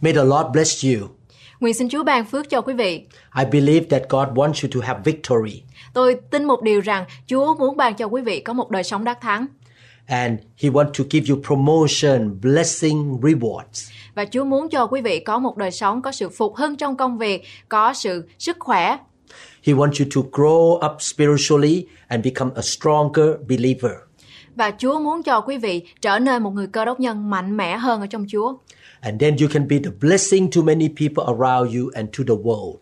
May the Lord bless you. Nguyện xin Chúa ban phước cho quý vị. I believe that God wants you to have victory Tôi tin một điều rằng Chúa muốn ban cho quý vị có một đời sống đắc thắng and He wants to give you promotion, blessing, rewards. và Chúa muốn cho quý vị có một đời sống có sự phục hưng trong công việc, có sự sức khỏe He wants you to grow up spiritually and become a stronger believer. và Chúa muốn cho quý vị trở nên một người cơ đốc nhân mạnh mẽ hơn ở trong Chúa. And then you can be the blessing to many people around you and to the world.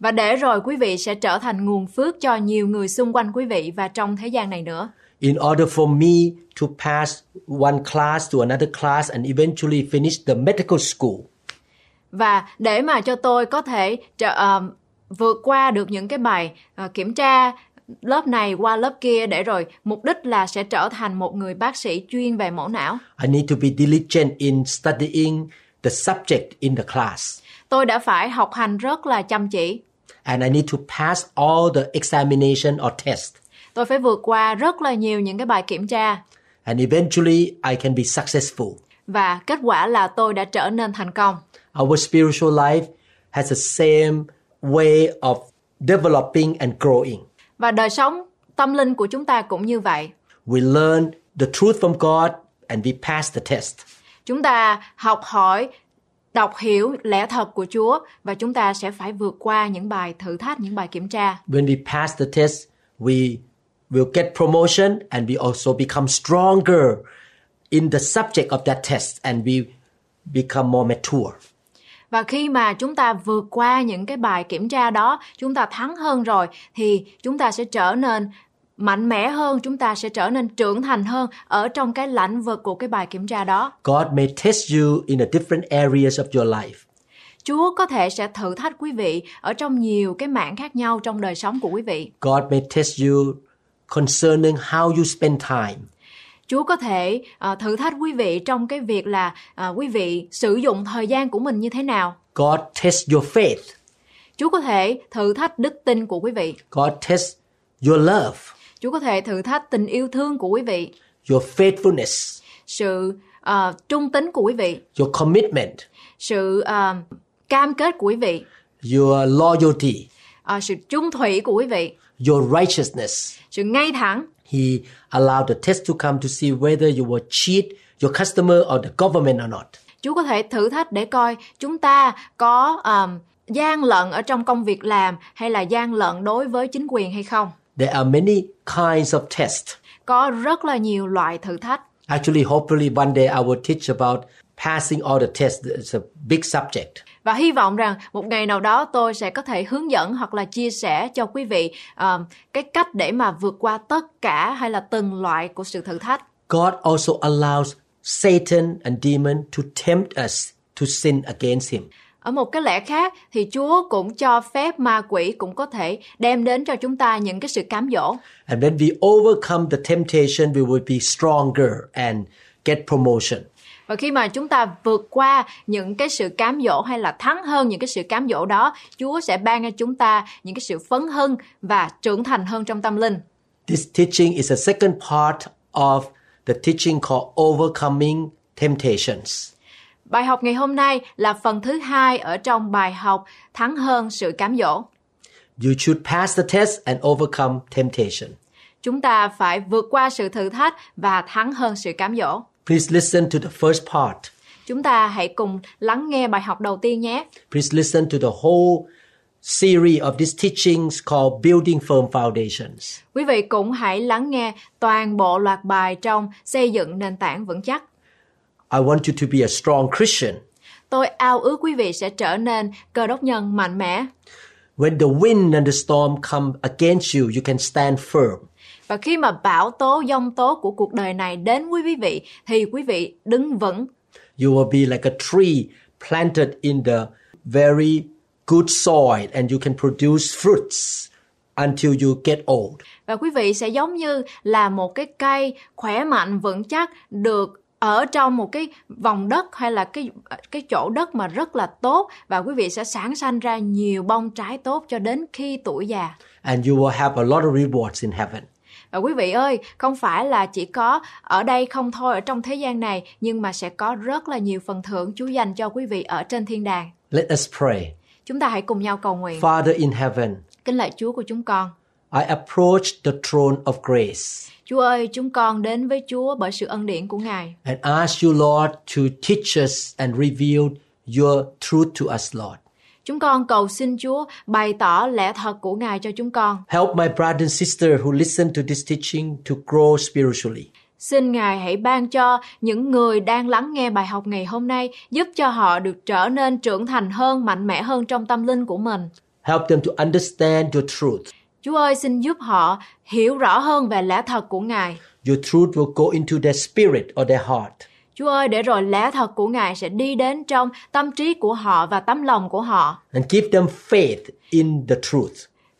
Và để rồi quý vị sẽ trở thành nguồn phước cho nhiều người xung quanh quý vị và trong thế gian này nữa. In order for me to pass one class to another class and eventually finish the medical school, Và để mà cho tôi có thể trở, ờ, vượt qua được những cái bài ờ, kiểm tra lớp này qua lớp kia để rồi mục đích là sẽ trở thành một người bác sĩ chuyên về mổ não. I need to be diligent in studying the subject in the class. Tôi đã phải học hành rất là chăm chỉ. And I need to pass all the examination or test. Tôi phải vượt qua rất là nhiều những cái bài kiểm tra And eventually I can be successful. và kết quả là tôi đã trở nên thành công. Our spiritual life has the same way of developing and growing. Và đời sống tâm linh của chúng ta cũng như vậy. We learn the truth from God and we pass the test. Chúng ta học hỏi, đọc hiểu lẽ thật của Chúa và chúng ta sẽ phải vượt qua những bài thử thách, những bài kiểm tra. When we pass the test, we will get promotion and we also become stronger in the subject of that test and we become more mature. Và khi mà chúng ta vượt qua những cái bài kiểm tra đó, chúng ta thắng hơn rồi thì chúng ta sẽ trở nên mạnh mẽ hơn, chúng ta sẽ trở nên trưởng thành hơn ở trong cái lĩnh vực của cái bài kiểm tra đó. God may test you in a different areas of your life. Chúa có thể sẽ thử thách quý vị ở trong nhiều cái mảng khác nhau trong đời sống của quý vị. God may test you concerning how you spend time. Chúa có thể ờ, thử thách quý vị trong cái việc là ờ, quý vị sử dụng thời gian của mình như thế nào. God test your faith. Chúa có thể thử thách đức tin của quý vị. God test your love, Chúa có thể thử thách tình yêu thương của quý vị, your faithfulness, sự ờ, trung tín của quý vị, your commitment, sự ờ, cam kết của quý vị, your loyalty, ờ, sự trung thủy của quý vị, your righteousness. sự ngay thẳng. He allowed the test to come to see whether you will cheat your customer or the government or not. Chúa có thể thử thách để coi chúng ta có ờm, gian lận ở trong công việc làm hay là gian lận đối với chính quyền hay không. There are many kinds of tests. Có rất là nhiều loại thử thách. Actually, hopefully one day I will teach about passing all the tests. It's a big subject. Và hy vọng rằng một ngày nào đó tôi sẽ có thể hướng dẫn hoặc là chia sẻ cho quý vị ờm, cái cách để mà vượt qua tất cả hay là từng loại của sự thử thách. God also allows Satan and demon to tempt us to sin against him. Ở một cái lẽ khác thì Chúa cũng cho phép ma quỷ cũng có thể đem đến cho chúng ta những cái sự cám dỗ. And when we overcome the temptation, we will be stronger and get promotion. Và khi mà chúng ta vượt qua những cái sự cám dỗ hay là thắng hơn những cái sự cám dỗ đó, Chúa sẽ ban cho chúng ta những cái sự phấn hưng và trưởng thành hơn trong tâm linh. This teaching is a second part of the teaching called Overcoming Temptations. Bài học ngày hôm nay là phần thứ hai ở trong bài học thắng hơn sự cám dỗ. You should pass the test and overcome temptation. Chúng ta phải vượt qua sự thử thách và thắng hơn sự cám dỗ. Please listen to the first part. Chúng ta hãy cùng lắng nghe bài học đầu tiên nhé. Please listen to the whole series of these teachings called Building Firm Foundations. Quý vị cũng hãy lắng nghe toàn bộ loạt bài trong xây dựng nền tảng vững chắc. I want you to be a strong Christian. Tôi ao ước quý vị sẽ trở nên cơ đốc nhân mạnh mẽ. When the wind and the storm come against you, you can stand firm. Và khi mà bão tố, giông tố của cuộc đời này đến với quý vị thì quý vị đứng vững. You will be like a tree planted in the very good soil and you can produce fruits until you get old. Và quý vị sẽ giống như là một cái cây khỏe mạnh vững chắc được ở trong một cái vòng đất hay là cái cái chỗ đất mà rất là tốt và quý vị sẽ sản sanh ra nhiều bông trái tốt cho đến khi tuổi già. And you will have a lot of rewards in heaven. Và quý vị ơi, không phải là chỉ có ở đây không thôi ở trong thế gian này nhưng mà sẽ có rất là nhiều phần thưởng Chúa dành cho quý vị ở trên thiên đàng. Let us pray. Chúng ta hãy cùng nhau cầu nguyện. Father in heaven, Kính lạy Chúa của chúng con. I approach the throne of grace Chúa ơi, chúng con đến với Chúa bởi sự ân điển của Ngài. and ask you, Lord, to teach us and reveal your truth to us, Lord. Chúng con cầu xin Chúa bày tỏ lẽ thật của Ngài cho chúng con. Help my brother and sister who listen to this teaching to grow spiritually. Xin Ngài hãy ban cho những người đang lắng nghe bài học ngày hôm nay giúp cho họ được trở nên trưởng thành hơn, mạnh mẽ hơn trong tâm linh của mình. Help them to understand your truth. Chúa ơi, xin giúp họ hiểu rõ hơn về lẽ thật của Ngài. Your truth will go into their spirit or their heart. Chúa ơi, để rồi lẽ thật của Ngài sẽ đi đến trong tâm trí của họ và tấm lòng của họ and give them faith in the truth.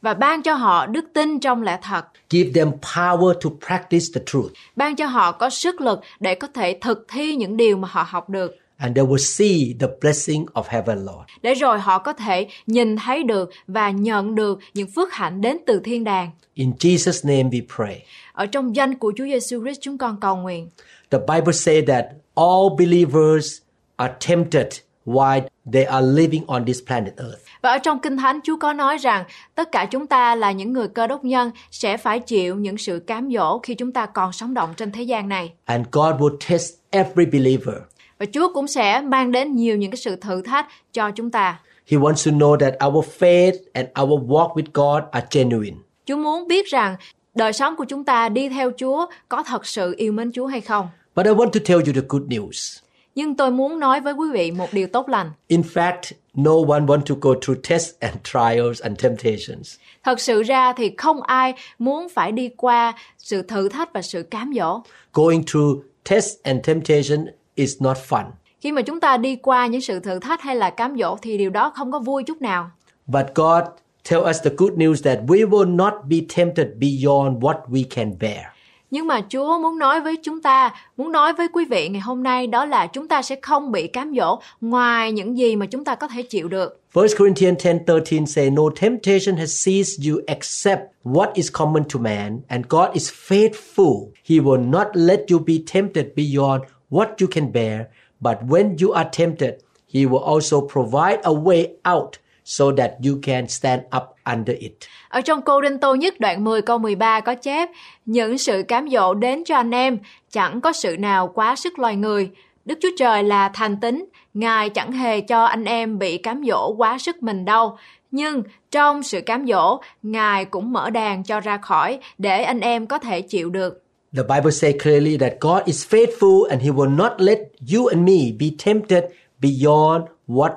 và ban cho họ đức tin trong lẽ thật. Give them power to practice the truth. Ban cho họ có sức lực để có thể thực thi những điều mà họ học được. And they will see the blessing of heaven, Lord. Để rồi họ có thể nhìn thấy được và nhận được những phước hạnh đến từ thiên đàng. In Jesus' name we pray. Ở trong danh của Chúa Giêsu Christ chúng con cầu nguyện. The Bible says that all believers are tempted while they are living on this planet Earth. Và ở trong Kinh Thánh Chúa có nói rằng tất cả chúng ta là những người cơ đốc nhân sẽ phải chịu những sự cám dỗ khi chúng ta còn sống động trên thế gian này. And God will test every believer. Và Chúa cũng sẽ mang đến nhiều những cái sự thử thách cho chúng ta. He wants to know that our faith and our walk with God are genuine. Chúa muốn biết rằng đời sống của chúng ta đi theo Chúa có thật sự yêu mến Chúa hay không. But I want to tell you the good news. Nhưng tôi muốn nói với quý vị một điều tốt lành. In fact, no one wants to go through tests and trials and temptations. Thật sự ra thì không ai muốn phải đi qua sự thử thách và sự cám dỗ. Going through tests and temptation is not fun. Khi mà chúng ta đi qua những sự thử thách hay là cám dỗ thì điều đó không có vui chút nào. But God tell us the good news that we will not be tempted beyond what we can bear. Nhưng mà Chúa muốn nói với chúng ta, muốn nói với quý vị ngày hôm nay đó là chúng ta sẽ không bị cám dỗ ngoài những gì mà chúng ta có thể chịu được. 1 Corinthians 10:13 say no temptation has seized you except what is common to man and God is faithful. He will not let you be tempted beyond what you can bear, but when you are tempted, he will also provide a way out so that you can stand up under it. Ở trong Cô Đinh Tô nhất đoạn 10 câu 13 có chép Những sự cám dỗ đến cho anh em chẳng có sự nào quá sức loài người. Đức Chúa Trời là thành tính, Ngài chẳng hề cho anh em bị cám dỗ quá sức mình đâu. Nhưng trong sự cám dỗ, Ngài cũng mở đàn cho ra khỏi để anh em có thể chịu được. The Bible says clearly that God is faithful and he will not let you and me be tempted beyond what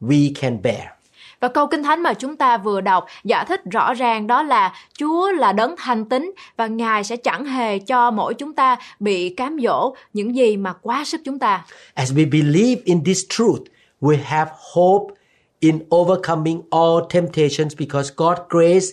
we can bear. Và câu Kinh Thánh mà chúng ta vừa đọc giải thích rõ ràng đó là Chúa là đấng thành tính và Ngài sẽ chẳng hề cho mỗi chúng ta bị cám dỗ những gì mà quá sức chúng ta. As we believe in this truth, we have hope in overcoming all temptations because God's grace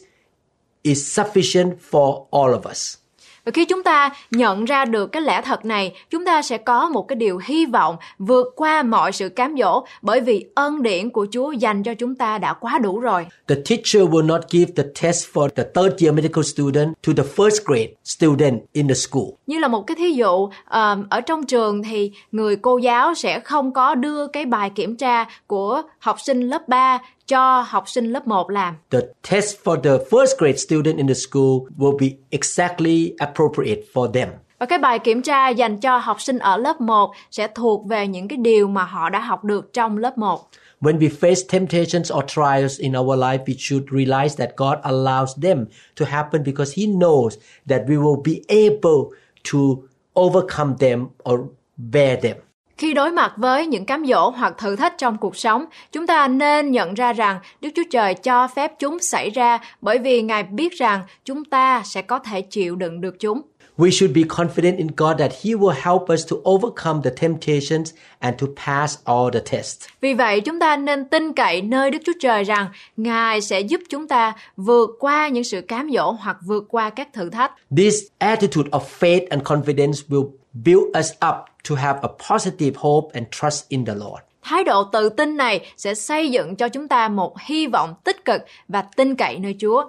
is sufficient for all of us. Và khi chúng ta nhận ra được cái lẽ thật này, chúng ta sẽ có một cái điều hy vọng vượt qua mọi sự cám dỗ bởi vì ân điển của Chúa dành cho chúng ta đã quá đủ rồi. The teacher will not give the test for the third year medical student to the first grade student in the school. Như là một cái thí dụ, ờm, ở trong trường thì người cô giáo sẽ không có đưa cái bài kiểm tra của học sinh lớp 3 cho học sinh lớp 1 làm. The test for the first grade student in the school will be exactly appropriate for them. Và cái bài kiểm tra dành cho học sinh ở lớp 1 sẽ thuộc về những cái điều mà họ đã học được trong lớp 1. When we face temptations or trials in our life, we should realize that God allows them to happen because He knows that we will be able to overcome them or bear them. Khi đối mặt với những cám dỗ hoặc thử thách trong cuộc sống, chúng ta nên nhận ra rằng Đức Chúa Trời cho phép chúng xảy ra bởi vì Ngài biết rằng chúng ta sẽ có thể chịu đựng được chúng. We should be confident in God that He will help us to overcome the temptations and to pass all the tests. Vì vậy chúng ta nên tin cậy nơi Đức Chúa Trời rằng Ngài sẽ giúp chúng ta vượt qua những sự cám dỗ hoặc vượt qua các thử thách. This attitude of faith and confidence will build us up to have a positive hope and trust in the Lord. Thái độ tự tin này sẽ xây dựng cho chúng ta một hy vọng tích cực và tin cậy nơi Chúa.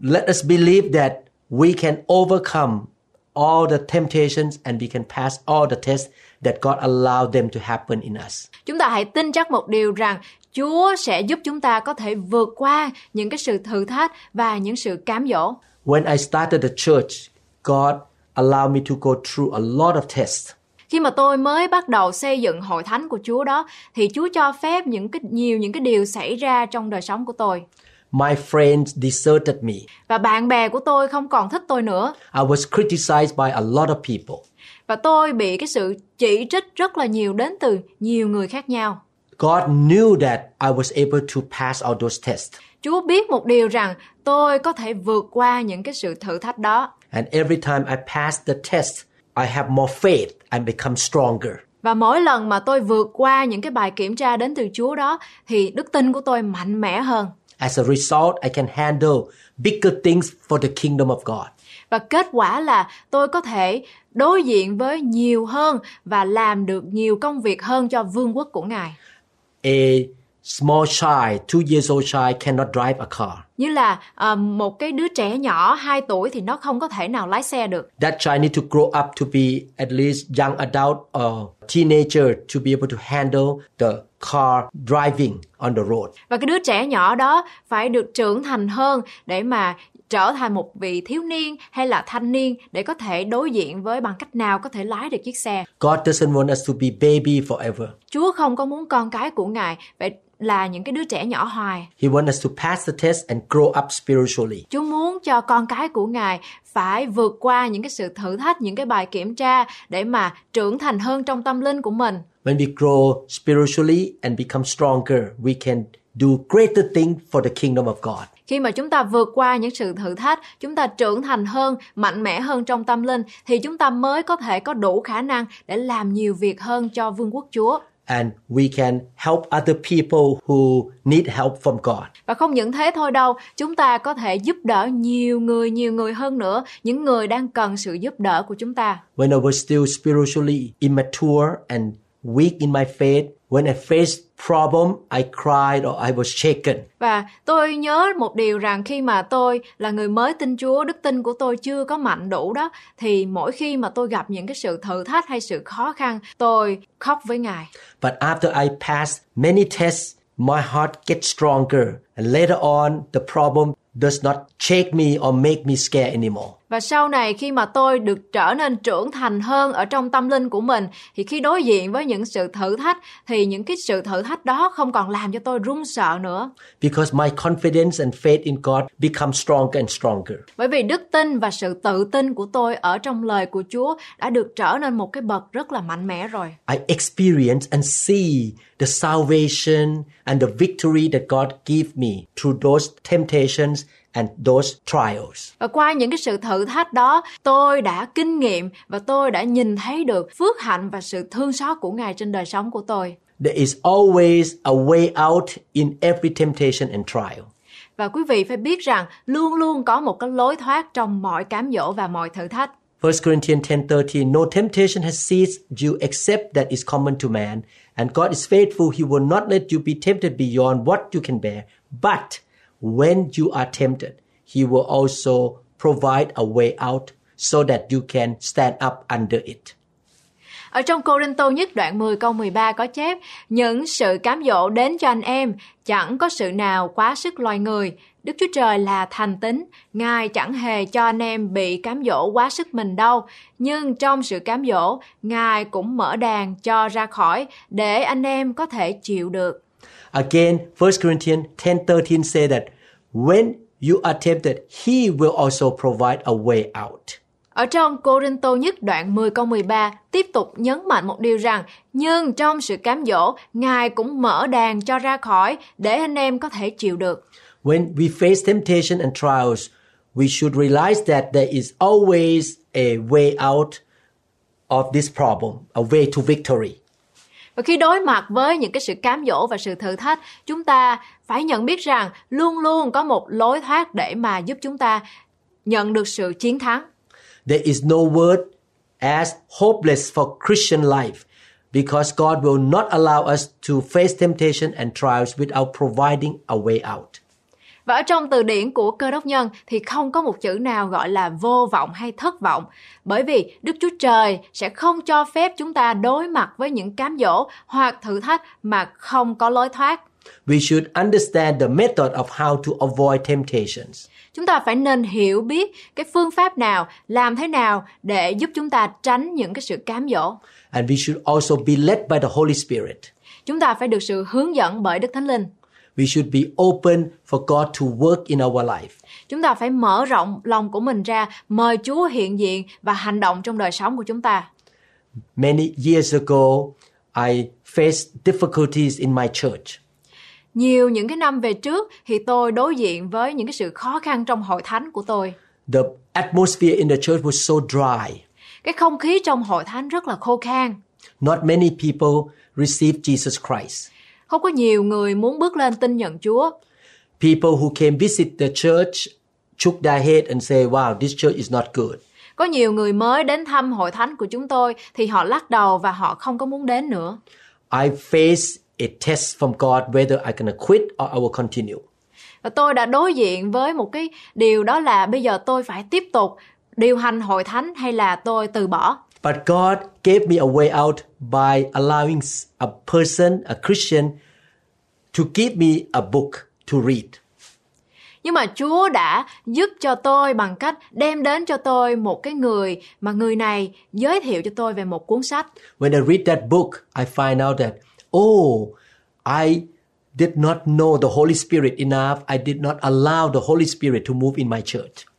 Let us believe that we can overcome all the temptations and we can pass all the tests that God allowed them to happen in us. Chúng ta hãy tin chắc một điều rằng Chúa sẽ giúp chúng ta có thể vượt qua những cái sự thử thách và những sự cám dỗ. When I started the church, God allowed me to go through a lot of tests. Khi mà tôi mới bắt đầu xây dựng hội thánh của Chúa đó thì Chúa cho phép những cái nhiều những cái điều xảy ra trong đời sống của tôi. My friends deserted me. Và bạn bè của tôi không còn thích tôi nữa I was criticized by a lot of people. và tôi bị cái sự chỉ trích rất là nhiều đến từ nhiều người khác nhau. God knew that I was able to pass all those tests. Chúa biết một điều rằng tôi có thể vượt qua những cái sự thử thách đó. And every time I pass the test, I have more faith and become stronger. Và mỗi lần mà tôi vượt qua những cái bài kiểm tra đến từ Chúa đó thì đức tin của tôi mạnh mẽ hơn. As a result, I can handle bigger things for the kingdom of God. Và kết quả là tôi có thể đối diện với nhiều hơn và làm được nhiều công việc hơn cho vương quốc của Ngài. A small child, two years old child, cannot drive a car. Như là à, một cái đứa trẻ nhỏ 2 tuổi thì nó không có thể nào lái xe được. That child need to grow up to be at least young adult or teenager to be able to handle the car driving on the road. Và cái đứa trẻ nhỏ đó phải được trưởng thành hơn để mà trở thành một vị thiếu niên hay là thanh niên để có thể đối diện với bằng cách nào có thể lái được chiếc xe. God doesn't want us to be baby forever. Chúa không có muốn con cái của Ngài phải là những cái đứa trẻ nhỏ hoài. He wants us to pass the test and grow up spiritually. Chúa muốn cho con cái của Ngài phải vượt qua những cái sự thử thách, những cái bài kiểm tra để mà trưởng thành hơn trong tâm linh của mình. When we grow spiritually and become stronger, we can do greater things for the kingdom of God. Khi mà chúng ta vượt qua những sự thử thách, chúng ta trưởng thành hơn, mạnh mẽ hơn trong tâm linh thì chúng ta mới có thể có đủ khả năng để làm nhiều việc hơn cho vương quốc Chúa. And we can help other people who need help from God. Và không những thế thôi đâu, chúng ta có thể giúp đỡ nhiều người, nhiều người hơn nữa, những người đang cần sự giúp đỡ của chúng ta. When I was still spiritually immature and weak in my faith, when I faced problem, I cried or I was shaken. Và tôi nhớ một điều rằng khi mà tôi là người mới tin Chúa, đức tin của tôi chưa có mạnh đủ đó, thì mỗi khi mà tôi gặp những cái sự thử thách hay sự khó khăn, tôi khóc với Ngài. But after I passed many tests, my heart gets stronger. And later on, the problem does not shake me or make me scared anymore. Và sau này khi mà tôi được trở nên trưởng thành hơn ở trong tâm linh của mình thì khi đối diện với những sự thử thách thì những cái sự thử thách đó không còn làm cho tôi run sợ nữa. Because my confidence and faith in God become stronger and stronger. Bởi vì đức tin và sự tự tin của tôi ở trong lời của Chúa đã được trở nên một cái bậc rất là mạnh mẽ rồi. I experience and see the salvation and the victory that God gave me through those temptations and those trials. Và qua những cái sự thử thách đó, tôi đã kinh nghiệm và tôi đã nhìn thấy được phước hạnh và sự thương xót của Ngài trên đời sống của tôi. There is always a way out in every temptation and trial. Và quý vị phải biết rằng luôn luôn có một cái lối thoát trong mọi cám dỗ và mọi thử thách. 1 Corinthians 10:13 No temptation has seized you except that is common to man and God is faithful he will not let you be tempted beyond what you can bear but when you are tempted, he will also provide a way out so that you can stand up under it. Ở trong Cô-rinh-tô nhất đoạn 10 câu 13 có chép, Những sự cám dỗ đến cho anh em Chẳng có sự nào quá sức loài người. Đức Chúa Trời là thành tín, Ngài chẳng hề cho anh em bị cám dỗ quá sức mình đâu. Nhưng trong sự cám dỗ, Ngài cũng mở đàn cho ra khỏi Để anh em có thể chịu được. Again, 1 Corinthians 10:13 say that when you are tempted, he will also provide a way out. Ở trong Tô nhất đoạn 10 câu 13 tiếp tục nhấn mạnh một điều rằng Nhưng trong sự cám dỗ Ngài cũng mở đàn cho ra khỏi Để anh em có thể chịu được When we face temptation and trials, we should realize that there is always a way out of this problem, a way to victory. Và khi đối mặt với những cái sự cám dỗ và sự thử thách, chúng ta phải nhận biết rằng luôn luôn có một lối thoát để mà giúp chúng ta nhận được sự chiến thắng. There is no word as hopeless for Christian life because God will not allow us to face temptation and trials without providing a way out. Và ở trong từ điển của cơ đốc nhân thì không có một chữ nào gọi là vô vọng hay thất vọng. Bởi vì Đức Chúa Trời sẽ không cho phép chúng ta đối mặt với những cám dỗ hoặc thử thách mà không có lối thoát. We should understand the method of how to avoid temptations. Chúng ta phải nên hiểu biết cái phương pháp nào, làm thế nào để giúp chúng ta tránh những cái sự cám dỗ. And we should also be led by the Holy Spirit. Chúng ta phải được sự hướng dẫn bởi Đức Thánh Linh. We should be open for God to work in our life. Chúng ta phải mở rộng lòng của mình ra, mời Chúa hiện diện và hành động trong đời sống của chúng ta. Many years ago, I faced difficulties in my church. Nhiều những cái năm về trước thì tôi đối diện với những cái sự khó khăn trong hội thánh của tôi. The atmosphere in the church was so dry. Cái không khí trong hội thánh rất là khô khan. Not many people received Jesus Christ. Không có nhiều người muốn bước lên tin nhận Chúa. People who came visit the church shook their head and say, wow, this church is not good. Có nhiều người mới đến thăm hội thánh của chúng tôi thì họ lắc đầu và họ không có muốn đến nữa. I faced a test from God whether I can quit or I will continue. Và tôi đã đối diện với một cái điều đó là bây giờ tôi phải tiếp tục điều hành hội thánh hay là tôi từ bỏ. But God gave me a way out by allowing a person, a Christian, to give me a book to read. Nhưng mà Chúa đã giúp cho tôi bằng cách đem đến cho tôi một cái người mà người này giới thiệu cho tôi về một cuốn sách. When I read that book, I find out that, oh, I did not know the Holy Spirit enough. I did not allow the Holy Spirit to move in my church.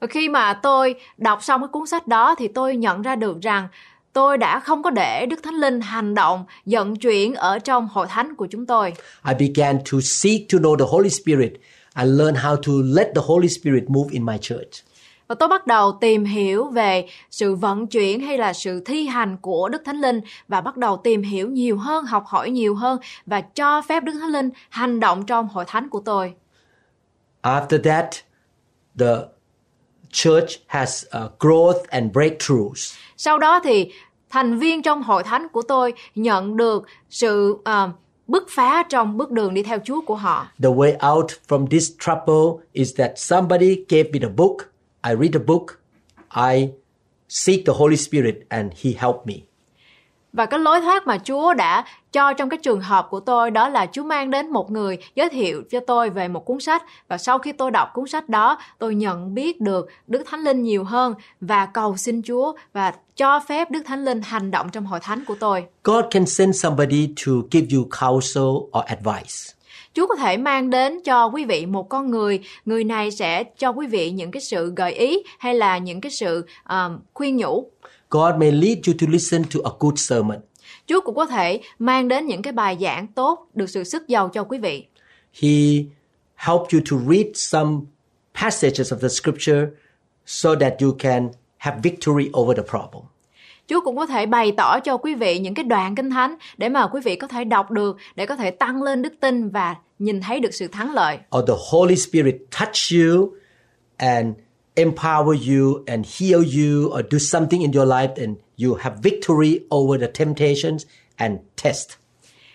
Và khi mà tôi đọc xong cái cuốn sách đó thì tôi nhận ra được rằng tôi đã không có để Đức Thánh Linh hành động, vận chuyển ở trong hội thánh của chúng tôi. I began to seek to know the Holy Spirit and learn how to let the Holy Spirit move in my church. Và tôi bắt đầu tìm hiểu về sự vận chuyển hay là sự thi hành của Đức Thánh Linh và bắt đầu tìm hiểu nhiều hơn, học hỏi nhiều hơn và cho phép Đức Thánh Linh hành động trong hội thánh của tôi. After that, the church has uh, growth and breakthroughs. Sau đó thì thành viên trong hội thánh của tôi nhận được sự ờ, bứt phá trong bước đường đi theo Chúa của họ. The way out from this trouble is that somebody gave me the book. I read the book. I seek the Holy Spirit and He helped me. Và cái lối thoát mà Chúa đã cho trong cái trường hợp của tôi đó là Chúa mang đến một người giới thiệu cho tôi về một cuốn sách và sau khi tôi đọc cuốn sách đó, tôi nhận biết được Đức Thánh Linh nhiều hơn và cầu xin Chúa và cho phép Đức Thánh Linh hành động trong hội thánh của tôi. God can send somebody to give you counsel or advice. Chúa có thể mang đến cho quý vị một con người, người này sẽ cho quý vị những cái sự gợi ý hay là những cái sự um, khuyên nhủ. God may lead you to listen to a good sermon. Chúa cũng có thể mang đến những cái bài giảng tốt được sự sức giàu cho quý vị. He helped you to read some passages of the scripture so that you can have victory over the problem. Chúa cũng có thể bày tỏ cho quý vị những cái đoạn kinh thánh để mà quý vị có thể đọc được để có thể tăng lên đức tin và nhìn thấy được sự thắng lợi. Or the Holy Spirit touch you and empower you and heal you or do something in your life and you have victory over the temptations and test.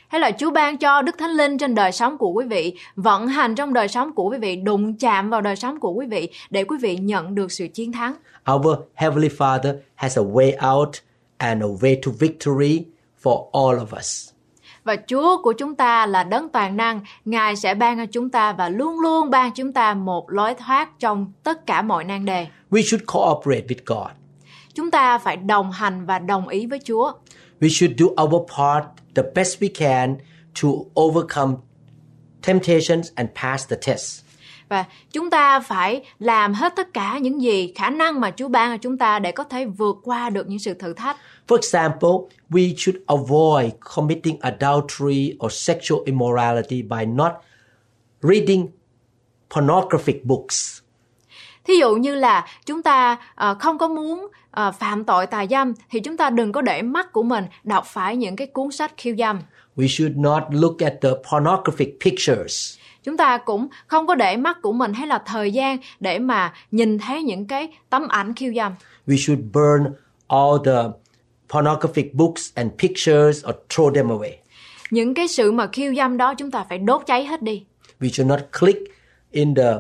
Hay là Chúa ban cho Đức Thánh Linh trên đời sống của quý vị, vận hành trong đời sống của quý vị, đụng chạm vào đời sống của quý vị để quý vị nhận được sự chiến thắng. Our Heavenly Father has a way out and a way to victory for all of us. Và Chúa của chúng ta là đấng toàn năng, Ngài sẽ ban cho chúng ta và luôn luôn ban chúng ta một lối thoát trong tất cả mọi nan đề. We should cooperate with God. Chúng ta phải đồng hành và đồng ý với Chúa. We should do our part the best we can to overcome temptations and pass the test. Và chúng ta phải làm hết tất cả những gì khả năng mà Chúa ban cho chúng ta để có thể vượt qua được những sự thử thách. For example, we should avoid committing adultery or sexual immorality by not reading pornographic books. Thí dụ như là chúng ta ờ, không có muốn ờ, phạm tội tà dâm thì chúng ta đừng có để mắt của mình đọc phải những cái cuốn sách khiêu dâm. We should not look at the pornographic pictures. Chúng ta cũng không có để mắt của mình hay là thời gian để mà nhìn thấy những cái tấm ảnh khiêu dâm. We should burn all the pornographic books and pictures or throw them away. Những cái sự mà khiêu dâm đó chúng ta phải đốt cháy hết đi. We should not click in the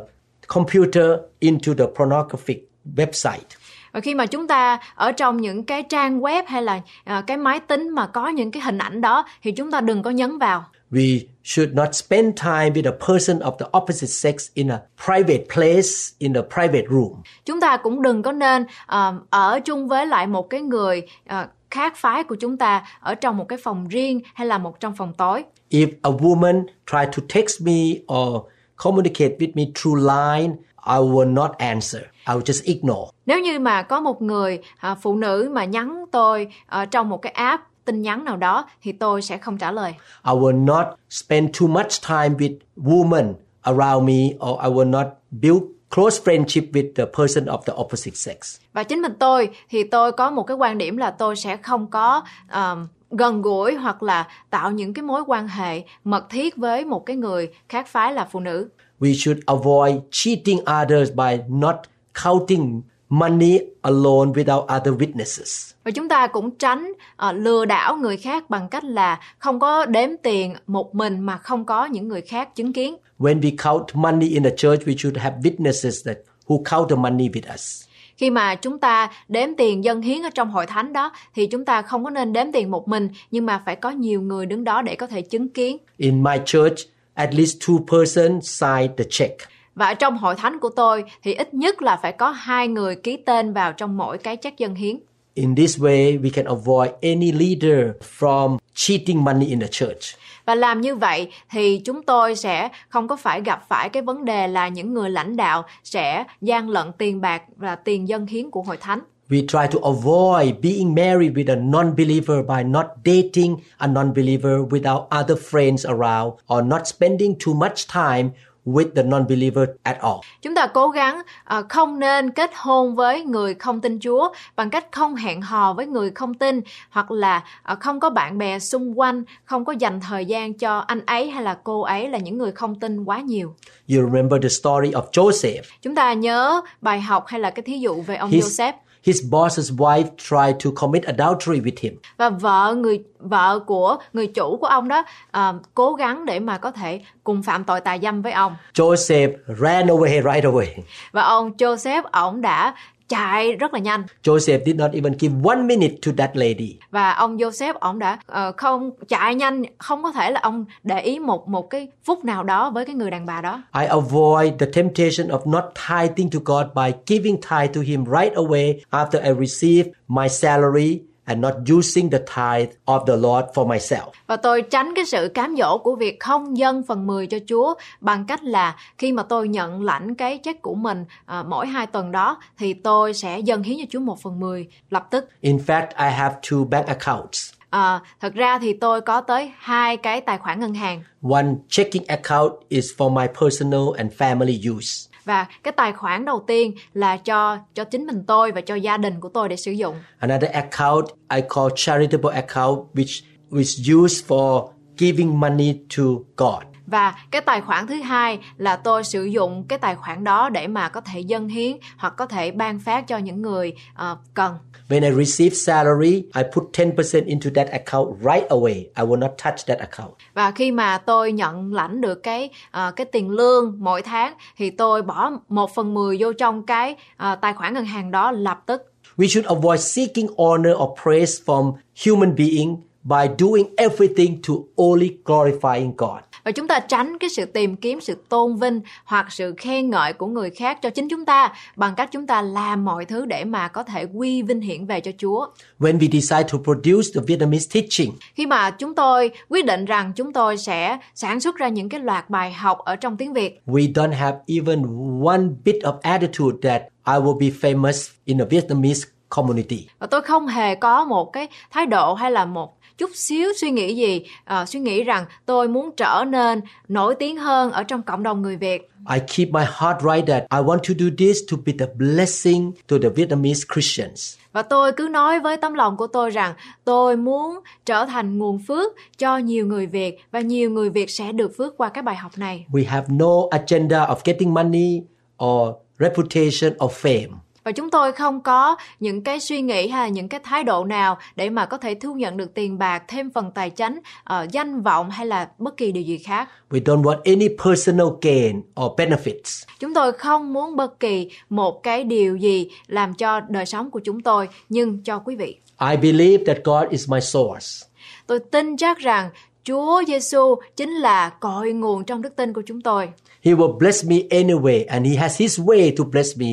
computer into the pornographic website. Và khi mà chúng ta ở trong những cái trang web hay là à, cái máy tính mà có những cái hình ảnh đó thì chúng ta đừng có nhấn vào. We should not spend time with a person of the opposite sex in a private place, in a private room. Chúng ta cũng đừng có nên à, ở chung với lại một cái người à, khác phái của chúng ta ở trong một cái phòng riêng hay là một trong phòng tối. If a woman try to text me or communicate with me through line, I will not answer. I will just ignore. Nếu như mà có một người à, phụ nữ mà nhắn tôi ở trong một cái app tin nhắn nào đó thì tôi sẽ không trả lời. I will not spend too much time with women around me or I will not build close friendship with the person of the opposite sex. Và chính mình tôi thì tôi có một cái quan điểm là tôi sẽ không có um, gần gũi hoặc là tạo những cái mối quan hệ mật thiết với một cái người khác phái là phụ nữ. We should avoid cheating others by not counting money alone without other witnesses. Và chúng ta cũng tránh ờ, lừa đảo người khác bằng cách là không có đếm tiền một mình mà không có những người khác chứng kiến. When we count money in the church, we should have witnesses that who count the money with us. Khi mà chúng ta đếm tiền dân hiến ở trong hội thánh đó thì chúng ta không có nên đếm tiền một mình nhưng mà phải có nhiều người đứng đó để có thể chứng kiến. In my church, at least two persons sign the check. Và ở trong hội thánh của tôi thì ít nhất là phải có hai người ký tên vào trong mỗi cái check dân hiến. In this way, we can avoid any leader from cheating money in the church. Và làm như vậy thì chúng tôi sẽ không có phải gặp phải cái vấn đề là những người lãnh đạo sẽ gian lận tiền bạc và tiền dân hiến của hội thánh. We try to avoid being married with a non-believer by not dating a non-believer without other friends around or not spending too much time with the non-believer at all. Chúng ta cố gắng ờ, không nên kết hôn với người không tin Chúa bằng cách không hẹn hò với người không tin hoặc là ờ, không có bạn bè xung quanh, không có dành thời gian cho anh ấy hay là cô ấy là những người không tin quá nhiều. You remember the story of Joseph. Chúng ta nhớ bài học hay là cái thí dụ về ông His, Joseph his boss's wife tried to commit adultery with him. và vợ người vợ của người chủ của ông đó ờ, cố gắng để mà có thể cùng phạm tội tà dâm với ông Joseph ran away right away. và ông Joseph ông đã chạy rất là nhanh Joseph did not even give one minute to that lady. và ông Joseph ông đã ờ, không chạy nhanh không có thể là ông để ý một một cái phút nào đó với cái người đàn bà đó I avoid the temptation of not tithing to God by giving tithe to Him right away after I receive my salary and not using the tithe of the Lord for myself. và tôi tránh cái sự cám dỗ của việc không dâng phần 10 cho Chúa bằng cách là khi mà tôi nhận lãnh cái check của mình ờ, mỗi hai tuần đó thì tôi sẽ dâng hiến cho Chúa một phần 10 lập tức In fact, I have two bank accounts. Ờ, thật ra thì tôi có tới hai cái tài khoản ngân hàng One checking account is for my personal and family use và cái tài khoản đầu tiên là cho cho chính mình tôi và cho gia đình của tôi để sử dụng Another account I call charitable account, which is used for giving money to God và cái tài khoản thứ hai là tôi sử dụng cái tài khoản đó để mà có thể dâng hiến hoặc có thể ban phát cho những người ờ, cần When I receive salary, I put 10% into that account right away. I will not touch that account. và khi mà tôi nhận lãnh được cái ờ, cái tiền lương mỗi tháng thì tôi bỏ một phần mười vô trong cái ờ, tài khoản ngân hàng đó lập tức We should avoid seeking honor or praise from human being by doing everything to only glorifying God. Và chúng ta tránh cái sự tìm kiếm sự tôn vinh hoặc sự khen ngợi của người khác cho chính chúng ta bằng cách chúng ta làm mọi thứ để mà có thể quy vinh hiển về cho Chúa. When we decide to produce the Vietnamese teaching, Khi mà chúng tôi quyết định rằng chúng tôi sẽ sản xuất ra những cái loạt bài học ở trong tiếng Việt we don't have even one bit of attitude that I will be famous in the Vietnamese community. và tôi không hề có một cái thái độ hay là một chút xíu suy nghĩ gì ờ, suy nghĩ rằng tôi muốn trở nên nổi tiếng hơn ở trong cộng đồng người Việt I keep my heart right that I want to do this to be the blessing to the Vietnamese Christians. và tôi cứ nói với tấm lòng của tôi rằng tôi muốn trở thành nguồn phước cho nhiều người Việt và nhiều người Việt sẽ được phước qua cái bài học này. We have no agenda of getting money or reputation or fame. Và chúng tôi không có những cái suy nghĩ hay là những cái thái độ nào để mà có thể thu nhận được tiền bạc, thêm phần tài chánh, ờ, danh vọng hay là bất kỳ điều gì khác. We don't want any personal gain or benefits. Chúng tôi không muốn bất kỳ một cái điều gì làm cho đời sống của chúng tôi, nhưng cho quý vị. I believe that God is my source. Tôi tin chắc rằng Chúa Giêsu chính là cội nguồn trong đức tin của chúng tôi. He will bless me anyway, and He has His way to bless me.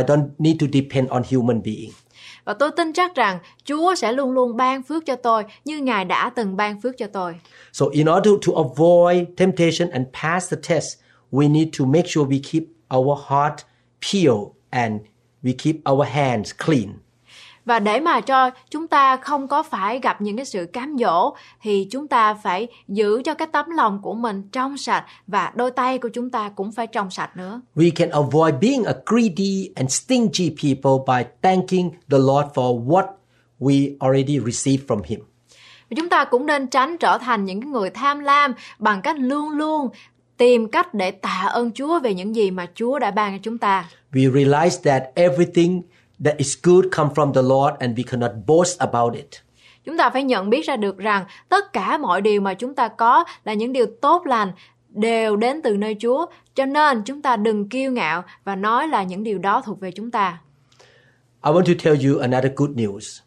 I don't need to depend on human being. Và tôi tin chắc rằng Chúa sẽ luôn luôn ban phước cho tôi như Ngài đã từng ban phước cho tôi. So, in order to avoid temptation and pass the test, we need to make sure we keep our heart pure and we keep our hands clean. Và để mà cho chúng ta không có phải gặp những cái sự cám dỗ thì chúng ta phải giữ cho cái tấm lòng của mình trong sạch và đôi tay của chúng ta cũng phải trong sạch nữa. We can avoid being a greedy and stingy people by thanking the Lord for what we already received from Him. Chúng ta cũng nên tránh trở thành những cái người tham lam bằng cách luôn luôn tìm cách để tạ ơn Chúa về những gì mà Chúa đã ban cho chúng ta. We realize that everything that is good come from the Lord and we cannot boast about it. Chúng ta phải nhận biết ra được rằng tất cả mọi điều mà chúng ta có là những điều tốt lành đều đến từ nơi Chúa, cho nên chúng ta đừng kiêu ngạo và nói là những điều đó thuộc về chúng ta. I want to tell you another good news.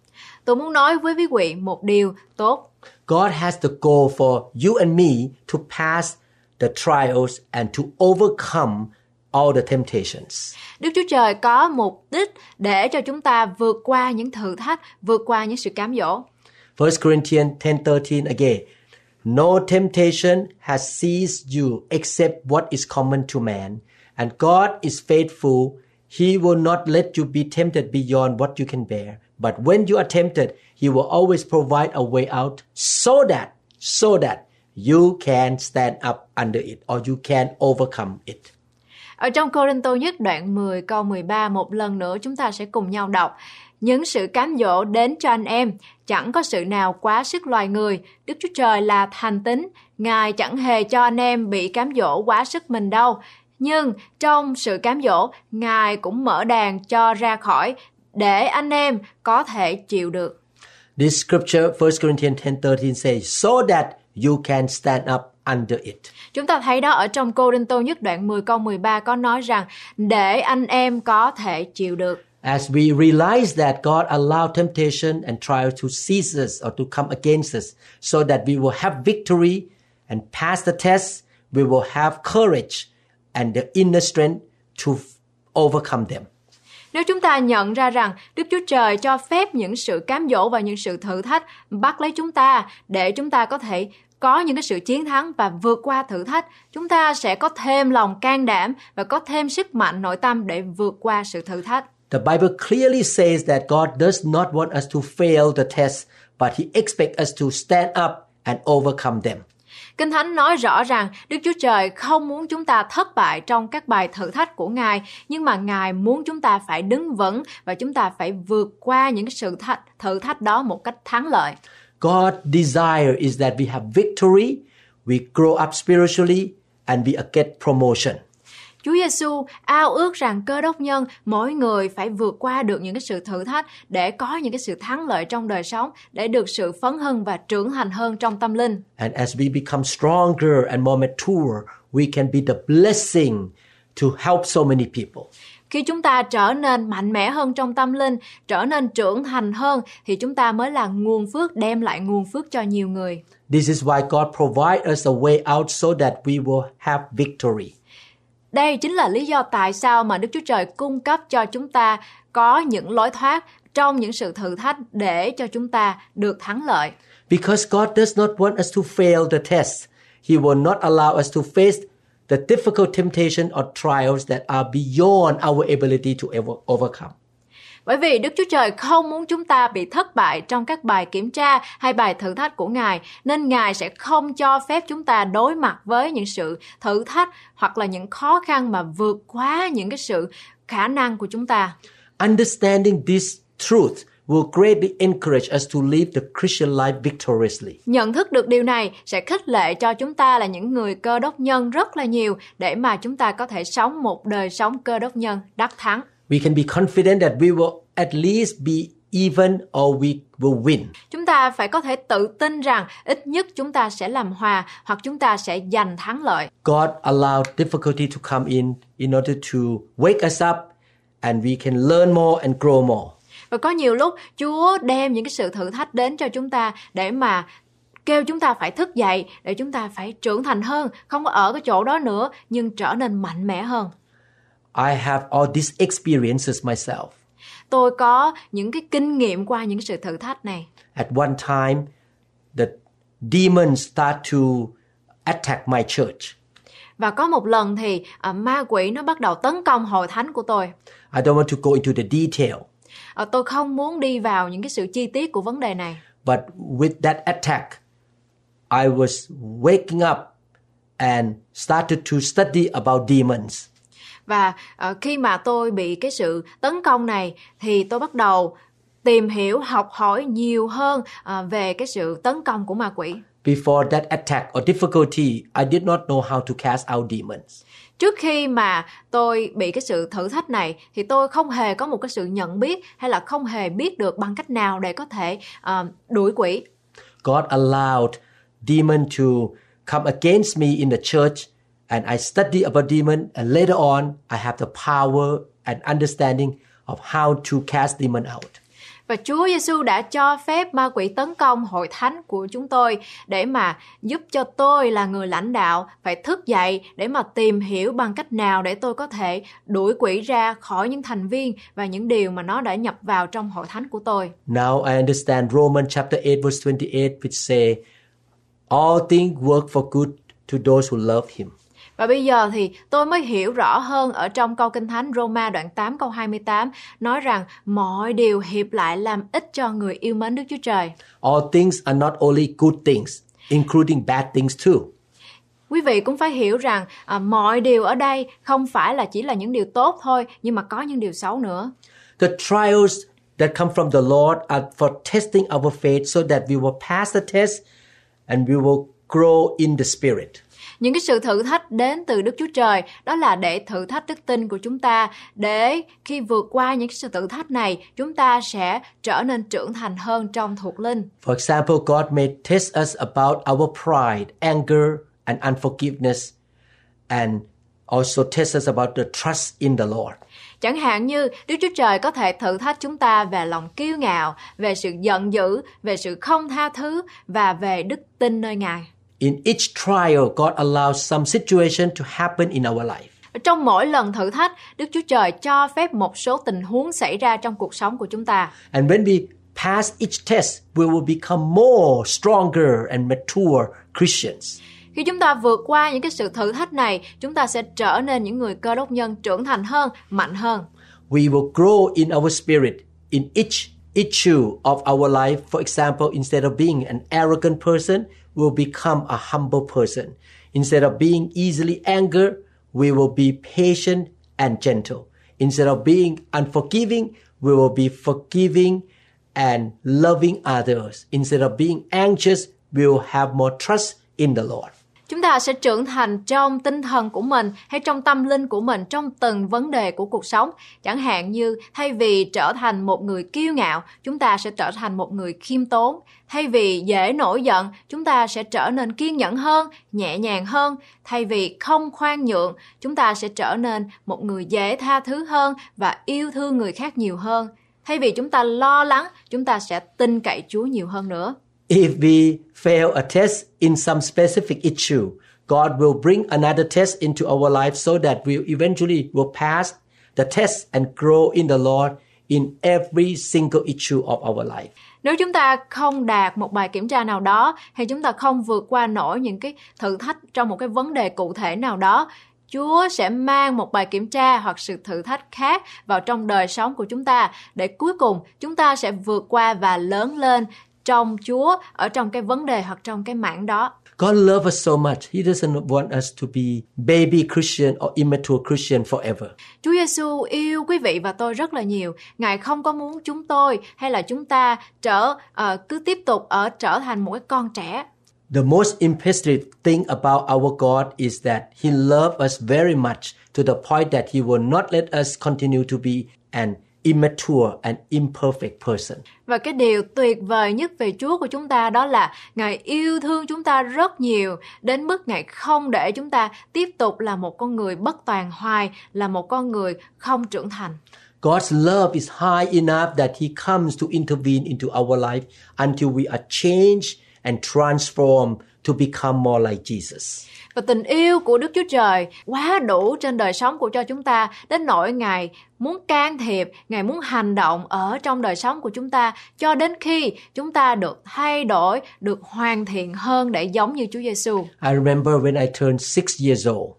Tôi muốn nói với quý vị một điều tốt. God has the goal for you and me to pass the trials and to overcome all the temptations. Đức Chúa Trời có mục đích để cho chúng ta vượt qua những thử thách, vượt qua những sự cám dỗ. 1 Corinthians 10:13 again. No temptation has seized you except what is common to man, and God is faithful. He will not let you be tempted beyond what you can bear. But when you are tempted, he will always provide a way out so that so that you can stand up under it or you can overcome it. Ở trong Cô Tô nhất đoạn 10 câu 13 một lần nữa chúng ta sẽ cùng nhau đọc. Những sự cám dỗ đến cho anh em, chẳng có sự nào quá sức loài người. Đức Chúa Trời là thành tính Ngài chẳng hề cho anh em bị cám dỗ quá sức mình đâu. Nhưng trong sự cám dỗ, Ngài cũng mở đàn cho ra khỏi để anh em có thể chịu được. This scripture, 1 Corinthians 10:13 says, so that you can stand up under it. Chúng ta thấy đó ở trong Cô Đinh Tô nhất đoạn 10 câu 13 có nói rằng để anh em có thể chịu được. As we realize that God allowed temptation and trial to seize us or to come against us so that we will have victory and pass the test, we will have courage and the inner strength to overcome them. Nếu chúng ta nhận ra rằng Đức Chúa Trời cho phép những sự cám dỗ và những sự thử thách bắt lấy chúng ta để chúng ta có thể có những cái sự chiến thắng và vượt qua thử thách, chúng ta sẽ có thêm lòng can đảm và có thêm sức mạnh nội tâm để vượt qua sự thử thách. The Bible clearly says that God does not want us to fail the test, but He expects us to stand up and overcome them. Kinh Thánh nói rõ rằng Đức Chúa Trời không muốn chúng ta thất bại trong các bài thử thách của Ngài, nhưng mà Ngài muốn chúng ta phải đứng vững và chúng ta phải vượt qua những cái sự thách, thử thách đó một cách thắng lợi. God's desire is that we have victory, we grow up spiritually, and we get promotion. Chúa Giêsu ao ước rằng cơ đốc nhân mỗi người phải vượt qua được những cái sự thử thách để có những cái sự thắng lợi trong đời sống, để được sự phấn hưng và trưởng thành hơn trong tâm linh. And as we become stronger and more mature, we can be the blessing to help so many people. Khi chúng ta trở nên mạnh mẽ hơn trong tâm linh, trở nên trưởng thành hơn thì chúng ta mới là nguồn phước đem lại nguồn phước cho nhiều người. This is why God provides us a way out so that we will have victory. Đây chính là lý do tại sao mà Đức Chúa Trời cung cấp cho chúng ta có những lối thoát trong những sự thử thách để cho chúng ta được thắng lợi. Because God does not want us to fail the test, He will not allow us to face the difficult temptation or trials that are beyond our ability to ever overcome. Bởi vì Đức Chúa Trời không muốn chúng ta bị thất bại trong các bài kiểm tra hay bài thử thách của Ngài, nên Ngài sẽ không cho phép chúng ta đối mặt với những sự thử thách hoặc là những khó khăn mà vượt quá những cái sự khả năng của chúng ta. Understanding this truth will greatly encourage us to live the Christian life victoriously. Nhận thức được điều này sẽ khích lệ cho chúng ta là những người cơ đốc nhân rất là nhiều để mà chúng ta có thể sống một đời sống cơ đốc nhân đắc thắng. We can be confident that we will at least be even or we will win. Chúng ta phải có thể tự tin rằng ít nhất chúng ta sẽ làm hòa hoặc chúng ta sẽ giành thắng lợi. God allowed difficulty to come in in order to wake us up and we can learn more and grow more. Và có nhiều lúc Chúa đem những cái sự thử thách đến cho chúng ta để mà kêu chúng ta phải thức dậy để chúng ta phải trưởng thành hơn, không có ở cái chỗ đó nữa nhưng trở nên mạnh mẽ hơn. I have all these experiences myself. Tôi có những cái kinh nghiệm qua những sự thử thách này. At one time, the demons start to attack my church. Và có một lần thì à, ma quỷ nó bắt đầu tấn công hội thánh của tôi. I don't want to go into the detail, À, tôi không muốn đi vào những cái sự chi tiết của vấn đề này. but with that attack, I was waking up and started to study about demons. Và ờ, khi mà tôi bị cái sự tấn công này thì tôi bắt đầu tìm hiểu, học hỏi nhiều hơn ờ, về cái sự tấn công của ma quỷ. Before that attack or difficulty, I did not know how to cast out demons. Trước khi mà tôi bị cái sự thử thách này thì tôi không hề có một cái sự nhận biết hay là không hề biết được bằng cách nào để có thể uh, đuổi quỷ. God allowed demon to come against me in the church and I study about demon and later on I have the power and understanding of how to cast demon out. Và Chúa Giêsu đã cho phép ma quỷ tấn công hội thánh của chúng tôi để mà giúp cho tôi là người lãnh đạo phải thức dậy để mà tìm hiểu bằng cách nào để tôi có thể đuổi quỷ ra khỏi những thành viên và những điều mà nó đã nhập vào trong hội thánh của tôi. Now I understand Romans chapter 8 verse 28 which say, all things work for good to those who love him. Và bây giờ thì tôi mới hiểu rõ hơn ở trong câu Kinh Thánh Roma đoạn 8 câu 28 nói rằng mọi điều hiệp lại làm ích cho người yêu mến Đức Chúa Trời. All things are not only good things, including bad things too. Quý vị cũng phải hiểu rằng à, mọi điều ở đây không phải là chỉ là những điều tốt thôi, nhưng mà có những điều xấu nữa. The trials that come from the Lord are for testing our faith so that we will pass the test and we will grow in the spirit. Những cái sự thử thách đến từ Đức Chúa Trời đó là để thử thách đức tin của chúng ta để khi vượt qua những cái sự thử thách này chúng ta sẽ trở nên trưởng thành hơn trong thuộc linh. For example, God may test us about our pride, anger, and unforgiveness, and also test us about the trust in the Lord. Chẳng hạn như Đức Chúa Trời có thể thử thách chúng ta về lòng kiêu ngạo, về sự giận dữ, về sự không tha thứ và về đức tin nơi Ngài. In each trial, God allows some situation to happen in our life. Trong mỗi lần thử thách, Đức Chúa Trời cho phép một số tình huống xảy ra trong cuộc sống của chúng ta. And when we pass each test, we will become more stronger and mature Christians. Khi chúng ta vượt qua những cái sự thử thách này, chúng ta sẽ trở nên những người cơ đốc nhân trưởng thành hơn, mạnh hơn. We will grow in our spirit in each issue of our life. For example, instead of being an arrogant person, we'll become a humble person. Instead of being easily angered, we will be patient and gentle. Instead of being unforgiving, we will be forgiving and loving others. Instead of being anxious, we will have more trust in the Lord. Chúng ta sẽ trưởng thành trong tinh thần của mình hay trong tâm linh của mình trong từng vấn đề của cuộc sống. Chẳng hạn như thay vì trở thành một người kiêu ngạo, chúng ta sẽ trở thành một người khiêm tốn. Thay vì dễ nổi giận, chúng ta sẽ trở nên kiên nhẫn hơn, nhẹ nhàng hơn. Thay vì không khoan nhượng, chúng ta sẽ trở nên một người dễ tha thứ hơn và yêu thương người khác nhiều hơn. Thay vì chúng ta lo lắng, chúng ta sẽ tin cậy Chúa nhiều hơn nữa. If we fail a test in some specific issue, God will bring another test into our life so that we eventually will pass the test and grow in the Lord in every single issue of our life. Nếu chúng ta không đạt một bài kiểm tra nào đó hay chúng ta không vượt qua nổi những cái thử thách trong một cái vấn đề cụ thể nào đó, Chúa sẽ mang một bài kiểm tra hoặc sự thử thách khác vào trong đời sống của chúng ta để cuối cùng chúng ta sẽ vượt qua và lớn lên trong Chúa ở trong cái vấn đề hoặc trong cái mảng đó. God loves us so much. He doesn't want us to be baby Christian or immature Christian forever. Chúa Giêsu yêu quý vị và tôi rất là nhiều. Ngài không có muốn chúng tôi hay là chúng ta trở ờ, cứ tiếp tục ở trở thành một cái con trẻ. The most impressive thing about our God is that He loves us very much to the point that He will not let us continue to be an immature and imperfect person. Và cái điều tuyệt vời nhất về Chúa của chúng ta đó là Ngài yêu thương chúng ta rất nhiều đến mức Ngài không để chúng ta tiếp tục là một con người bất toàn hoài, là một con người không trưởng thành. God's love is high enough that He comes to intervene into our life until we are changed and transformed to become more like Jesus. Và tình yêu của Đức Chúa Trời quá đủ trên đời sống của cho chúng ta đến nỗi Ngài muốn can thiệp, Ngài muốn hành động ở trong đời sống của chúng ta cho đến khi chúng ta được thay đổi, được hoàn thiện hơn để giống như Chúa Giêsu. I remember when I turned six years old.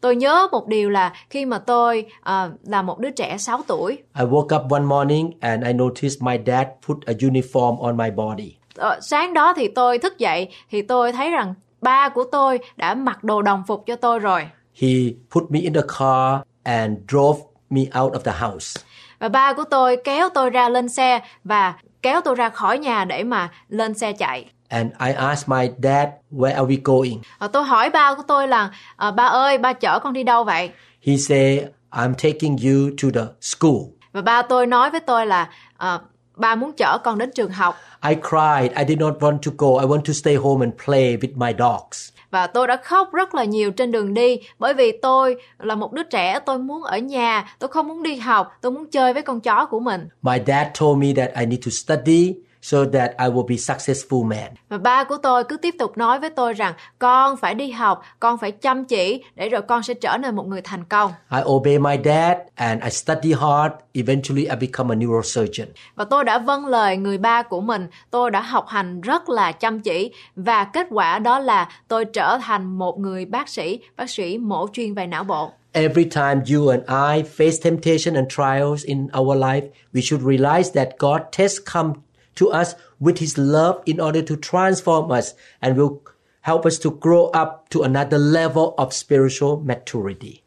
Tôi nhớ một điều là khi mà tôi ờ, là một đứa trẻ 6 tuổi, I woke up one morning and I noticed my dad put a uniform on my body. Ờ, sáng đó thì tôi thức dậy thì tôi thấy rằng ba của tôi đã mặc đồ đồng phục cho tôi rồi. He put me in the car and drove me out of the house. Và ba của tôi kéo tôi ra lên xe và kéo tôi ra khỏi nhà để mà lên xe chạy. And I asked my dad, Where are we going? Và tôi hỏi ba của tôi là "Ờ, ba ơi ba chở con đi đâu vậy? He said, I'm taking you to the school. Và ba tôi nói với tôi là "Ờ, ba muốn chở con đến trường học. I cried. I did not want to go. I want to stay home and play with my dogs. Và tôi đã khóc rất là nhiều trên đường đi bởi vì tôi là một đứa trẻ, tôi muốn ở nhà, tôi không muốn đi học, tôi muốn chơi với con chó của mình. My dad told me that I need to study so that I will be successful man. Và ba của tôi cứ tiếp tục nói với tôi rằng con phải đi học, con phải chăm chỉ để rồi con sẽ trở nên một người thành công. I obey my dad and I study hard. Eventually, I become a neurosurgeon. Và tôi đã vâng lời người ba của mình, tôi đã học hành rất là chăm chỉ và kết quả đó là tôi trở thành một người bác sĩ, bác sĩ mổ chuyên về não bộ. Every time you and I face temptation and trials in our life, we should realize that God tests come to us with His love in order to transform us and will help us to grow up to another level of spiritual maturity.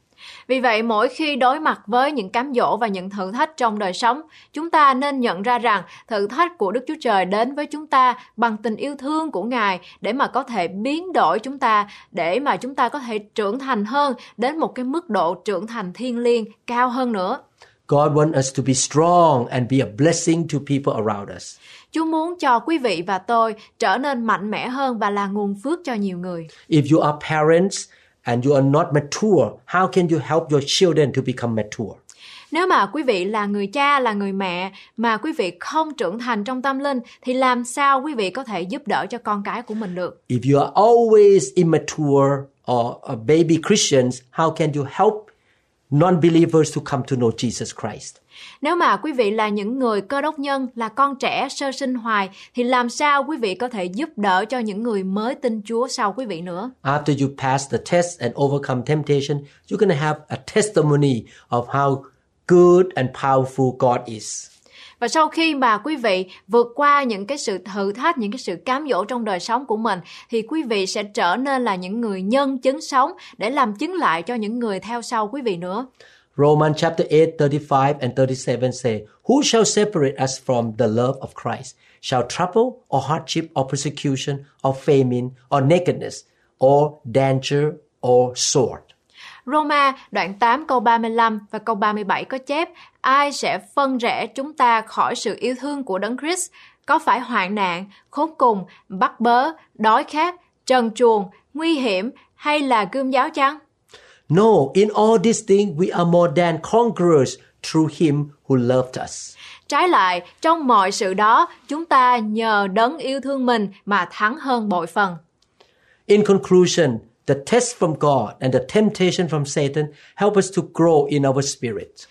Vì vậy, mỗi khi đối mặt với những cám dỗ và những thử thách trong đời sống, chúng ta nên nhận ra rằng thử thách của Đức Chúa Trời đến với chúng ta bằng tình yêu thương của Ngài để mà có thể biến đổi chúng ta, để mà chúng ta có thể trưởng thành hơn đến một cái mức độ trưởng thành thiên liêng cao hơn nữa. God wants us to be strong and be a blessing to people around us. Chúa muốn cho quý vị và tôi trở nên mạnh mẽ hơn và là nguồn phước cho nhiều người. If you are parents and you are not mature, how can you help your children to become mature? Nếu mà quý vị là người cha, là người mẹ mà quý vị không trưởng thành trong tâm linh thì làm sao quý vị có thể giúp đỡ cho con cái của mình được? If you are always immature or a baby Christians, how can you help non-believers to come to know Jesus Christ? Nếu mà quý vị là những người cơ đốc nhân, là con trẻ sơ sinh hoài thì làm sao quý vị có thể giúp đỡ cho những người mới tin Chúa sau quý vị nữa? After you pass the test and overcome temptation, you're going to have a testimony of how good and powerful God is. Và sau khi mà quý vị vượt qua những cái sự thử thách, những cái sự cám dỗ trong đời sống của mình thì quý vị sẽ trở nên là những người nhân chứng sống để làm chứng lại cho những người theo sau quý vị nữa. Romans chapter 8, 35 and 37 say, Who shall separate us from the love of Christ? Shall trouble or hardship or persecution or famine or nakedness or danger or sword? Roma đoạn 8 câu 35 và câu 37 có chép Ai sẽ phân rẽ chúng ta khỏi sự yêu thương của Đấng Christ? Có phải hoạn nạn, khốn cùng, bắt bớ, đói khát, trần truồng, nguy hiểm hay là gươm giáo chăng? No, in all these things we are more than conquerors through him who loved us. Trái lại, trong mọi sự đó, chúng ta nhờ đấng yêu thương mình mà thắng hơn bội phần. In conclusion, the test from God and the temptation from Satan help us to grow in our spirit.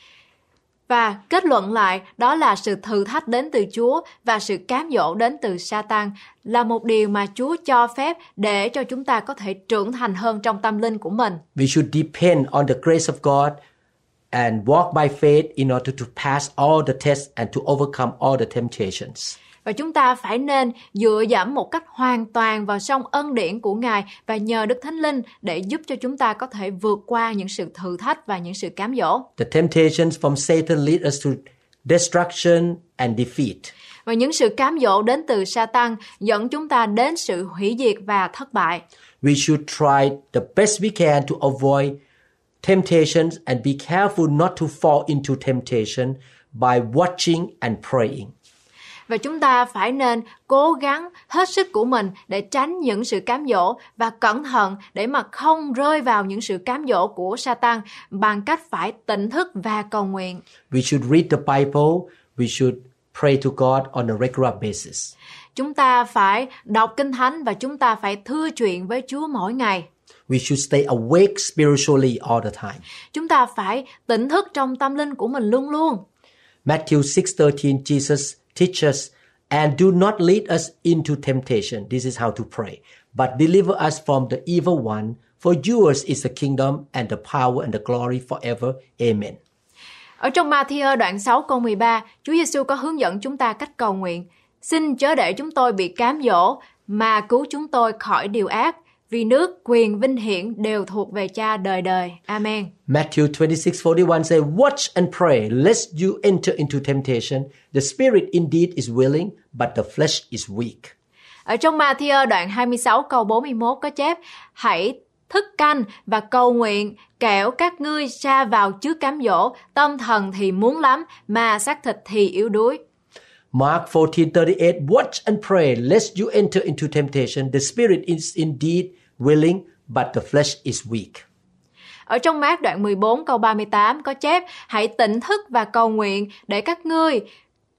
Và kết luận lại, đó là sự thử thách đến từ Chúa và sự cám dỗ đến từ Satan là một điều mà Chúa cho phép để cho chúng ta có thể trưởng thành hơn trong tâm linh của mình. We should depend on the grace of God and walk by faith in order to pass all the tests and to overcome all the temptations. Và chúng ta phải nên dựa dẫm một cách hoàn toàn vào sông ân điển của Ngài và nhờ Đức Thánh Linh để giúp cho chúng ta có thể vượt qua những sự thử thách và những sự cám dỗ. The temptations from Satan lead us to destruction and defeat. Và những sự cám dỗ đến từ Satan dẫn chúng ta đến sự hủy diệt và thất bại. We should try the best we can to avoid temptations and be careful not to fall into temptation by watching and praying. Và chúng ta phải nên cố gắng hết sức của mình để tránh những sự cám dỗ và cẩn thận để mà không rơi vào những sự cám dỗ của Satan bằng cách phải tỉnh thức và cầu nguyện. We should read the Bible. We should pray to God on a regular basis. Chúng ta phải đọc kinh thánh và chúng ta phải thưa chuyện với Chúa mỗi ngày. We should stay awake spiritually all the time. Chúng ta phải tỉnh thức trong tâm linh của mình luôn luôn. Matthew 6:13 Jesus Teach us and do not lead us into temptation. This is how to pray. But deliver us from the evil one, for yours is the kingdom and the power and the glory forever. Amen. Ở trong Matthew đoạn 6 câu 13, Chúa Giêsu có hướng dẫn chúng ta cách cầu nguyện. Xin chớ để chúng tôi bị cám dỗ, mà cứu chúng tôi khỏi điều ác. Vì nước, quyền, vinh hiển đều thuộc về cha đời đời. Amen. Matthew 26:41 say, "Watch and pray, lest you enter into temptation. The spirit indeed is willing, but the flesh is weak." Ở trong Matthew đoạn 26 câu 41 có chép, Hãy thức canh và cầu nguyện, kẻo các ngươi xa vào trước cám dỗ, tâm thần thì muốn lắm, mà xác thịt thì yếu đuối. Mark 14:38 Watch and pray lest you enter into temptation. The spirit is indeed willing, but the flesh is weak. Ở trong mát đoạn 14 câu 38 có chép Hãy tỉnh thức và cầu nguyện để các ngươi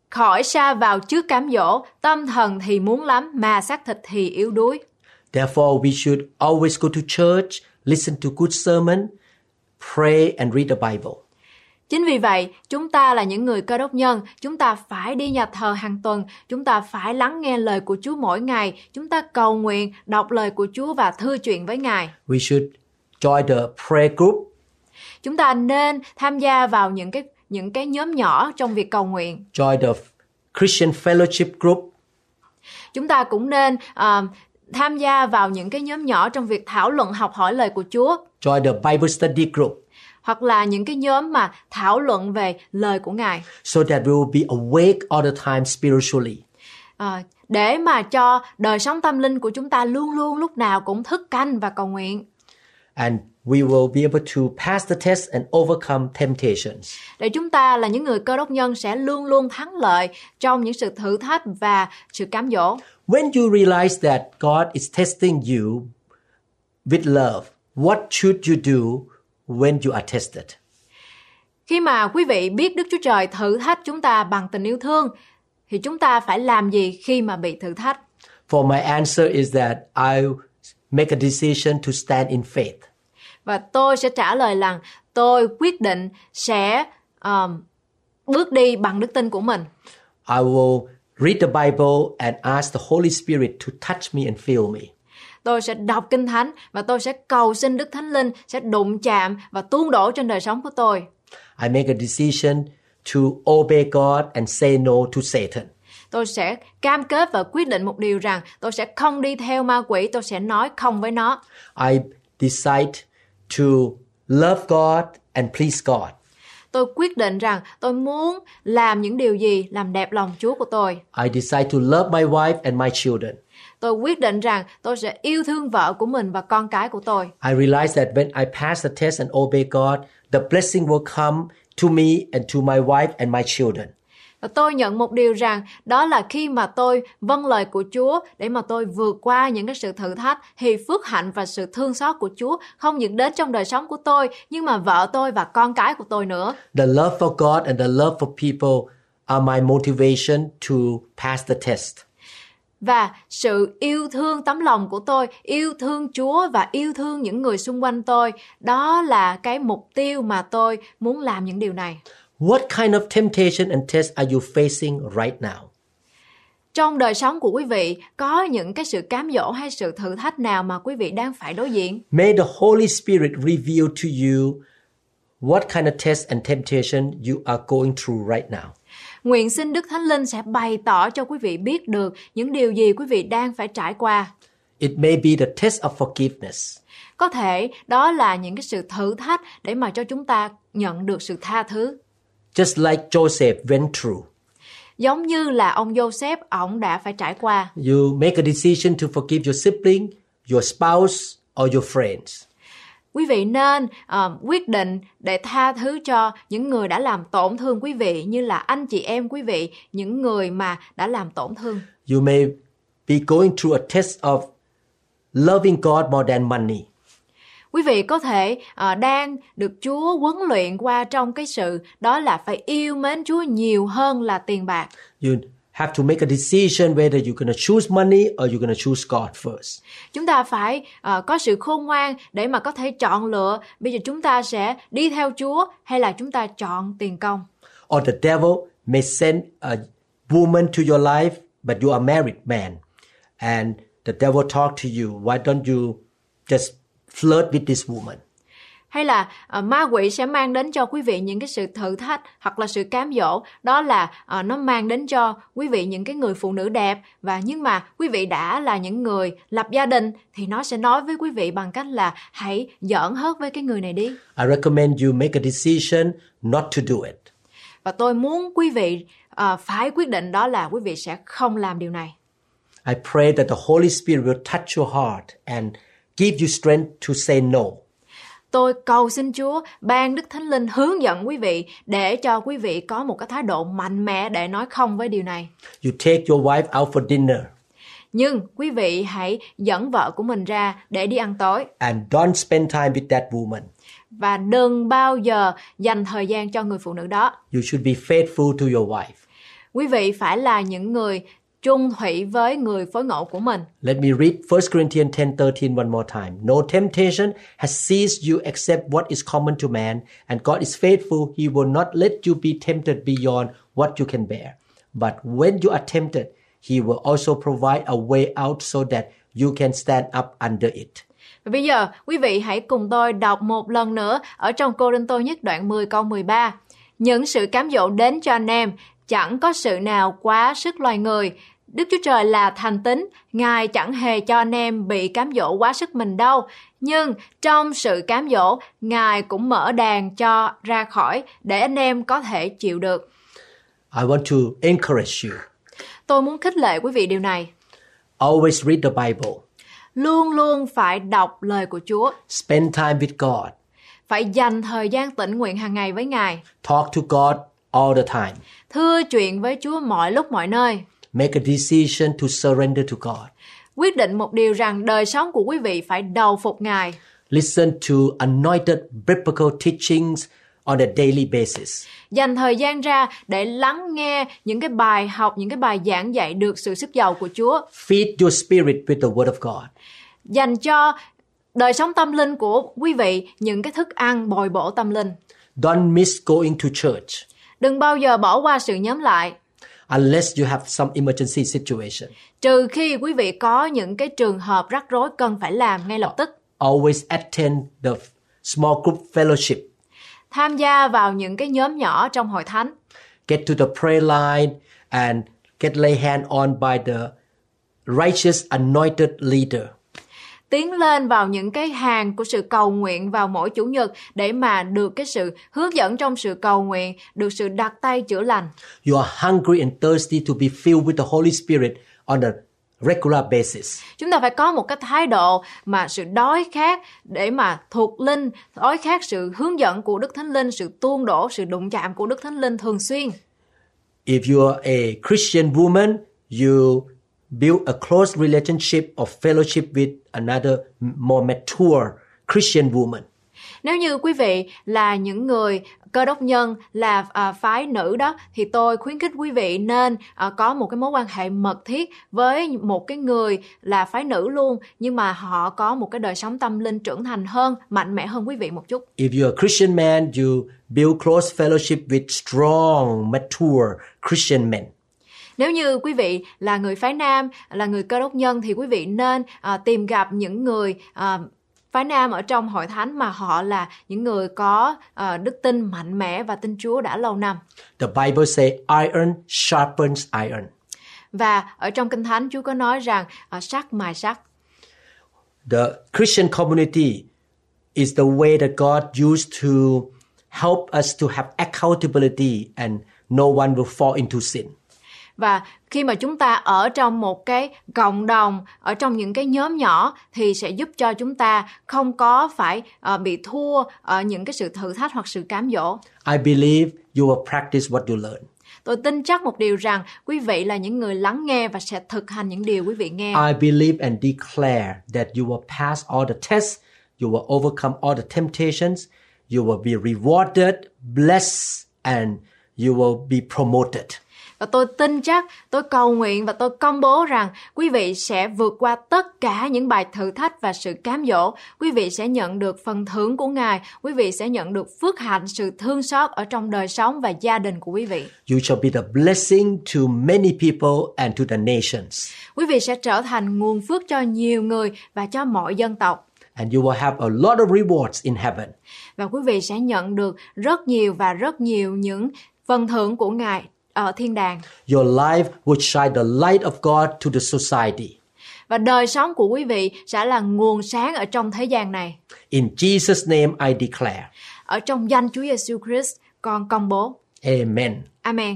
khỏi xa vào trước cám dỗ, tâm thần thì muốn lắm mà xác thịt thì yếu đuối. Therefore, we should always go to church, listen to good sermon, pray and read the Bible. Chính vì vậy, chúng ta là những người cơ đốc nhân, chúng ta phải đi nhà thờ hàng tuần, chúng ta phải lắng nghe lời của Chúa mỗi ngày, chúng ta cầu nguyện, đọc lời của Chúa và thư chuyện với Ngài. We should join the prayer group, Chúng ta nên tham gia vào những cái những cái nhóm nhỏ trong việc cầu nguyện. join the Christian fellowship group, Chúng ta cũng nên à, tham gia vào những cái nhóm nhỏ trong việc thảo luận học hỏi lời của Chúa join the Bible study group, hoặc là những cái nhóm mà thảo luận về lời của Ngài so that we will be awake all the time spiritually. à, để mà cho đời sống tâm linh của chúng ta luôn luôn lúc nào cũng thức canh và cầu nguyện And we will be able to pass the test and overcome temptations. để chúng ta là những người cơ đốc nhân sẽ luôn luôn thắng lợi trong những sự thử thách và sự cám dỗ When you realize that God is testing you with love, what should you do when you are tested? khi mà quý vị biết Đức Chúa Trời thử thách chúng ta bằng tình yêu thương thì chúng ta phải làm gì khi mà bị thử thách For my answer is that I make a decision to stand in faith. và tôi sẽ trả lời rằng tôi quyết định sẽ um, bước đi bằng đức tin của mình I will read the Bible and ask the Holy Spirit to touch me and fill me. Tôi sẽ đọc kinh thánh và tôi sẽ cầu xin đức thánh linh sẽ đụng chạm và tuôn đổ trên đời sống của tôi I make a decision to obey God and say no to Satan. tôi sẽ cam kết và quyết định một điều rằng tôi sẽ không đi theo ma quỷ tôi sẽ nói không với nó I decide to love God and please God. tôi quyết định rằng tôi muốn làm những điều gì làm đẹp lòng chúa của tôi I decide to love my wife and my children. Tôi quyết định rằng tôi sẽ yêu thương vợ của mình và con cái của tôi I realize that when I pass the test and obey God, the blessing will come to me and to my wife and my children. Và tôi nhận một điều rằng đó là khi mà tôi vâng lời của Chúa để mà tôi vượt qua những cái sự thử thách thì phước hạnh và sự thương xót của Chúa không những đến trong đời sống của tôi nhưng mà vợ tôi và con cái của tôi nữa. The love for God and the love for people are my motivation to pass the test. Và sự yêu thương tấm lòng của tôi, yêu thương Chúa và yêu thương những người xung quanh tôi, đó là cái mục tiêu mà tôi muốn làm những điều này. What kind of temptation and test are you facing right now? Trong đời sống của quý vị có những cái sự cám dỗ hay sự thử thách nào mà quý vị đang phải đối diện? May the Holy Spirit reveal to you what kind of test and temptation you are going through right now. Nguyện xin Đức Thánh Linh sẽ bày tỏ cho quý vị biết được những điều gì quý vị đang phải trải qua. It may be the test of forgiveness. Có thể đó là những cái sự thử thách để mà cho chúng ta nhận được sự tha thứ. Just like Joseph went through. Giống như là ông Joseph, ổng đã phải trải qua. You make a decision to forgive your sibling, your spouse, or your friends. Quý vị nên ờ, quyết định để tha thứ cho những người đã làm tổn thương quý vị như là anh chị em quý vị, những người mà đã làm tổn thương. You may be going through a test of loving God more than money. Quý vị có thể ờ, đang được Chúa huấn luyện qua trong cái sự đó là phải yêu mến Chúa nhiều hơn là tiền bạc. You have to make a decision whether you're going to choose money or you're going to choose God first. Chúng ta phải ờ, có sự khôn ngoan để mà có thể chọn lựa bây giờ chúng ta sẽ đi theo Chúa hay là chúng ta chọn tiền công. Or the devil may send a woman to your life, but you are a married man. And the devil talk to you, why don't you just flirt with this woman? Hay là ờ, ma quỷ sẽ mang đến cho quý vị những cái sự thử thách hoặc là sự cám dỗ đó là ờ, nó mang đến cho quý vị những cái người phụ nữ đẹp và nhưng mà quý vị đã là những người lập gia đình thì nó sẽ nói với quý vị bằng cách là hãy giỡn hớt với cái người này đi I recommend you make a decision not to do it. và tôi muốn quý vị ờ, phải quyết định đó là quý vị sẽ không làm điều này I pray that the Holy Spirit will touch your heart and give you strength to say no. Tôi cầu xin Chúa ban Đức Thánh Linh hướng dẫn quý vị để cho quý vị có một cái thái độ mạnh mẽ để nói không với điều này. You take your wife out for dinner Nhưng quý vị hãy dẫn vợ của mình ra để đi ăn tối and don't spend time with that woman. và đừng bao giờ dành thời gian cho người phụ nữ đó. You should be faithful to your wife. Quý vị phải là những người trung thủy với người phối ngẫu của mình. Let me read 1 Corinthians 10:13 one more time. No temptation has seized you except what is common to man, and God is faithful. He will not let you be tempted beyond what you can bear. But when you are tempted, he will also provide a way out so that you can stand up under it. Và bây giờ, quý vị hãy cùng tôi đọc một lần nữa ở trong Cô Đinh Tô nhất đoạn 10 câu 13. Những sự cám dỗ đến cho anh em, chẳng có sự nào quá sức loài người. Đức Chúa Trời là thành tính, Ngài chẳng hề cho anh em bị cám dỗ quá sức mình đâu. Nhưng trong sự cám dỗ, Ngài cũng mở đàn cho ra khỏi để anh em có thể chịu được. I want to encourage you. Tôi muốn khích lệ quý vị điều này. Always read the Bible. Luôn luôn phải đọc lời của Chúa, Spend time with God. phải dành thời gian tĩnh nguyện hàng ngày với Ngài, Talk to God all the time. thưa chuyện với Chúa mọi lúc mọi nơi. Make a decision to surrender to God. Quyết định một điều rằng đời sống của quý vị phải đầu phục Ngài. Listen to anointed biblical teachings on a daily basis. Dành thời gian ra để lắng nghe những cái bài học, những cái bài giảng dạy được sự sức giàu của Chúa. Feed your spirit with the Word of God. Dành cho đời sống tâm linh của quý vị những cái thức ăn bồi bổ tâm linh. Don't miss going to church Đừng bao giờ bỏ qua sự nhóm lại. Unless you have some emergency situation. Trừ khi quý vị có những cái trường hợp rắc rối cần phải làm ngay lập tức. Always attend the small group fellowship. Tham gia vào những cái nhóm nhỏ trong hội thánh. Get to the prayer line and get lay hand on by the righteous anointed leader. Tiến lên vào những cái hàng của sự cầu nguyện vào mỗi chủ nhật để mà được cái sự hướng dẫn trong sự cầu nguyện, được sự đặt tay chữa lành. You are hungry and thirsty to be filled with the Holy Spirit on a regular basis. Chúng ta phải có một cái thái độ mà sự đói khát để mà thuộc linh, đói khát sự hướng dẫn của Đức Thánh Linh, sự tuôn đổ, sự đụng chạm của Đức Thánh Linh thường xuyên. If you are a Christian woman, you build a close relationship of fellowship with another more mature Christian woman. Nếu như quý vị là những người cơ đốc nhân là à, phái nữ đó thì tôi khuyến khích quý vị nên à, có một cái mối quan hệ mật thiết với một cái người là phái nữ luôn nhưng mà họ có một cái đời sống tâm linh trưởng thành hơn, mạnh mẽ hơn quý vị một chút. If you're a Christian man, you build close fellowship with strong, mature Christian men. Nếu như quý vị là người phái nam, là người cơ đốc nhân thì quý vị nên à, tìm gặp những người à, phái nam ở trong hội thánh mà họ là những người có à, đức tin mạnh mẽ và tin Chúa đã lâu năm. The Bible say iron sharpens iron. Và ở trong kinh thánh Chúa có nói rằng à, sắt mài sắt. The Christian community is the way that God used to help us to have accountability and no one will fall into sin. Và khi mà chúng ta ở trong một cái cộng đồng ở trong những cái nhóm nhỏ thì sẽ giúp cho chúng ta không có phải uh, bị thua ở những cái sự thử thách hoặc sự cám dỗ I believe you will practice what you learn. tôi tin chắc một điều rằng quý vị là những người lắng nghe và sẽ thực hành những điều quý vị nghe I believe and declare that you will pass all the tests, you will overcome all the temptations, you will be rewarded, blessed, and you will be promoted. Và tôi tin chắc tôi cầu nguyện và tôi công bố rằng quý vị sẽ vượt qua tất cả những bài thử thách và sự cám dỗ quý vị sẽ nhận được phần thưởng của ngài quý vị sẽ nhận được phước hạnh sự thương xót ở trong đời sống và gia đình của quý vị You shall be the blessing to many people and to the nations. quý vị sẽ trở thành nguồn phước cho nhiều người và cho mọi dân tộc And you will have a lot of rewards in heaven. và quý vị sẽ nhận được rất nhiều và rất nhiều những phần thưởng của ngài ở thiên đàng Your life will shine the light of God to the society. và đời sống của quý vị sẽ là nguồn sáng ở trong thế gian này In Jesus' name I declare. ở trong danh Chúa Giêsu Christ con công bố Amen. Amen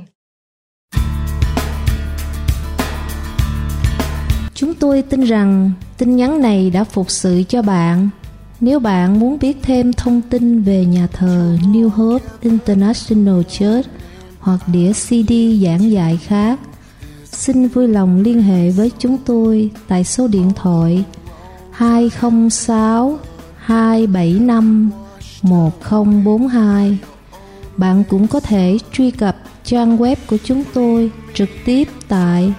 Chúng tôi tin rằng tin nhắn này đã phục sự cho bạn. Nếu bạn muốn biết thêm thông tin về nhà thờ New Hope International Church hoặc đĩa CD giảng dạy khác, xin vui lòng liên hệ với chúng tôi tại số điện thoại 206 275 1042. Bạn cũng có thể truy cập trang web của chúng tôi trực tiếp tại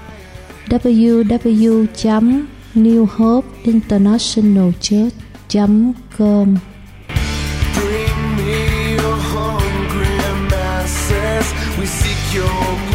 www.newhopeinternationalchurch.com your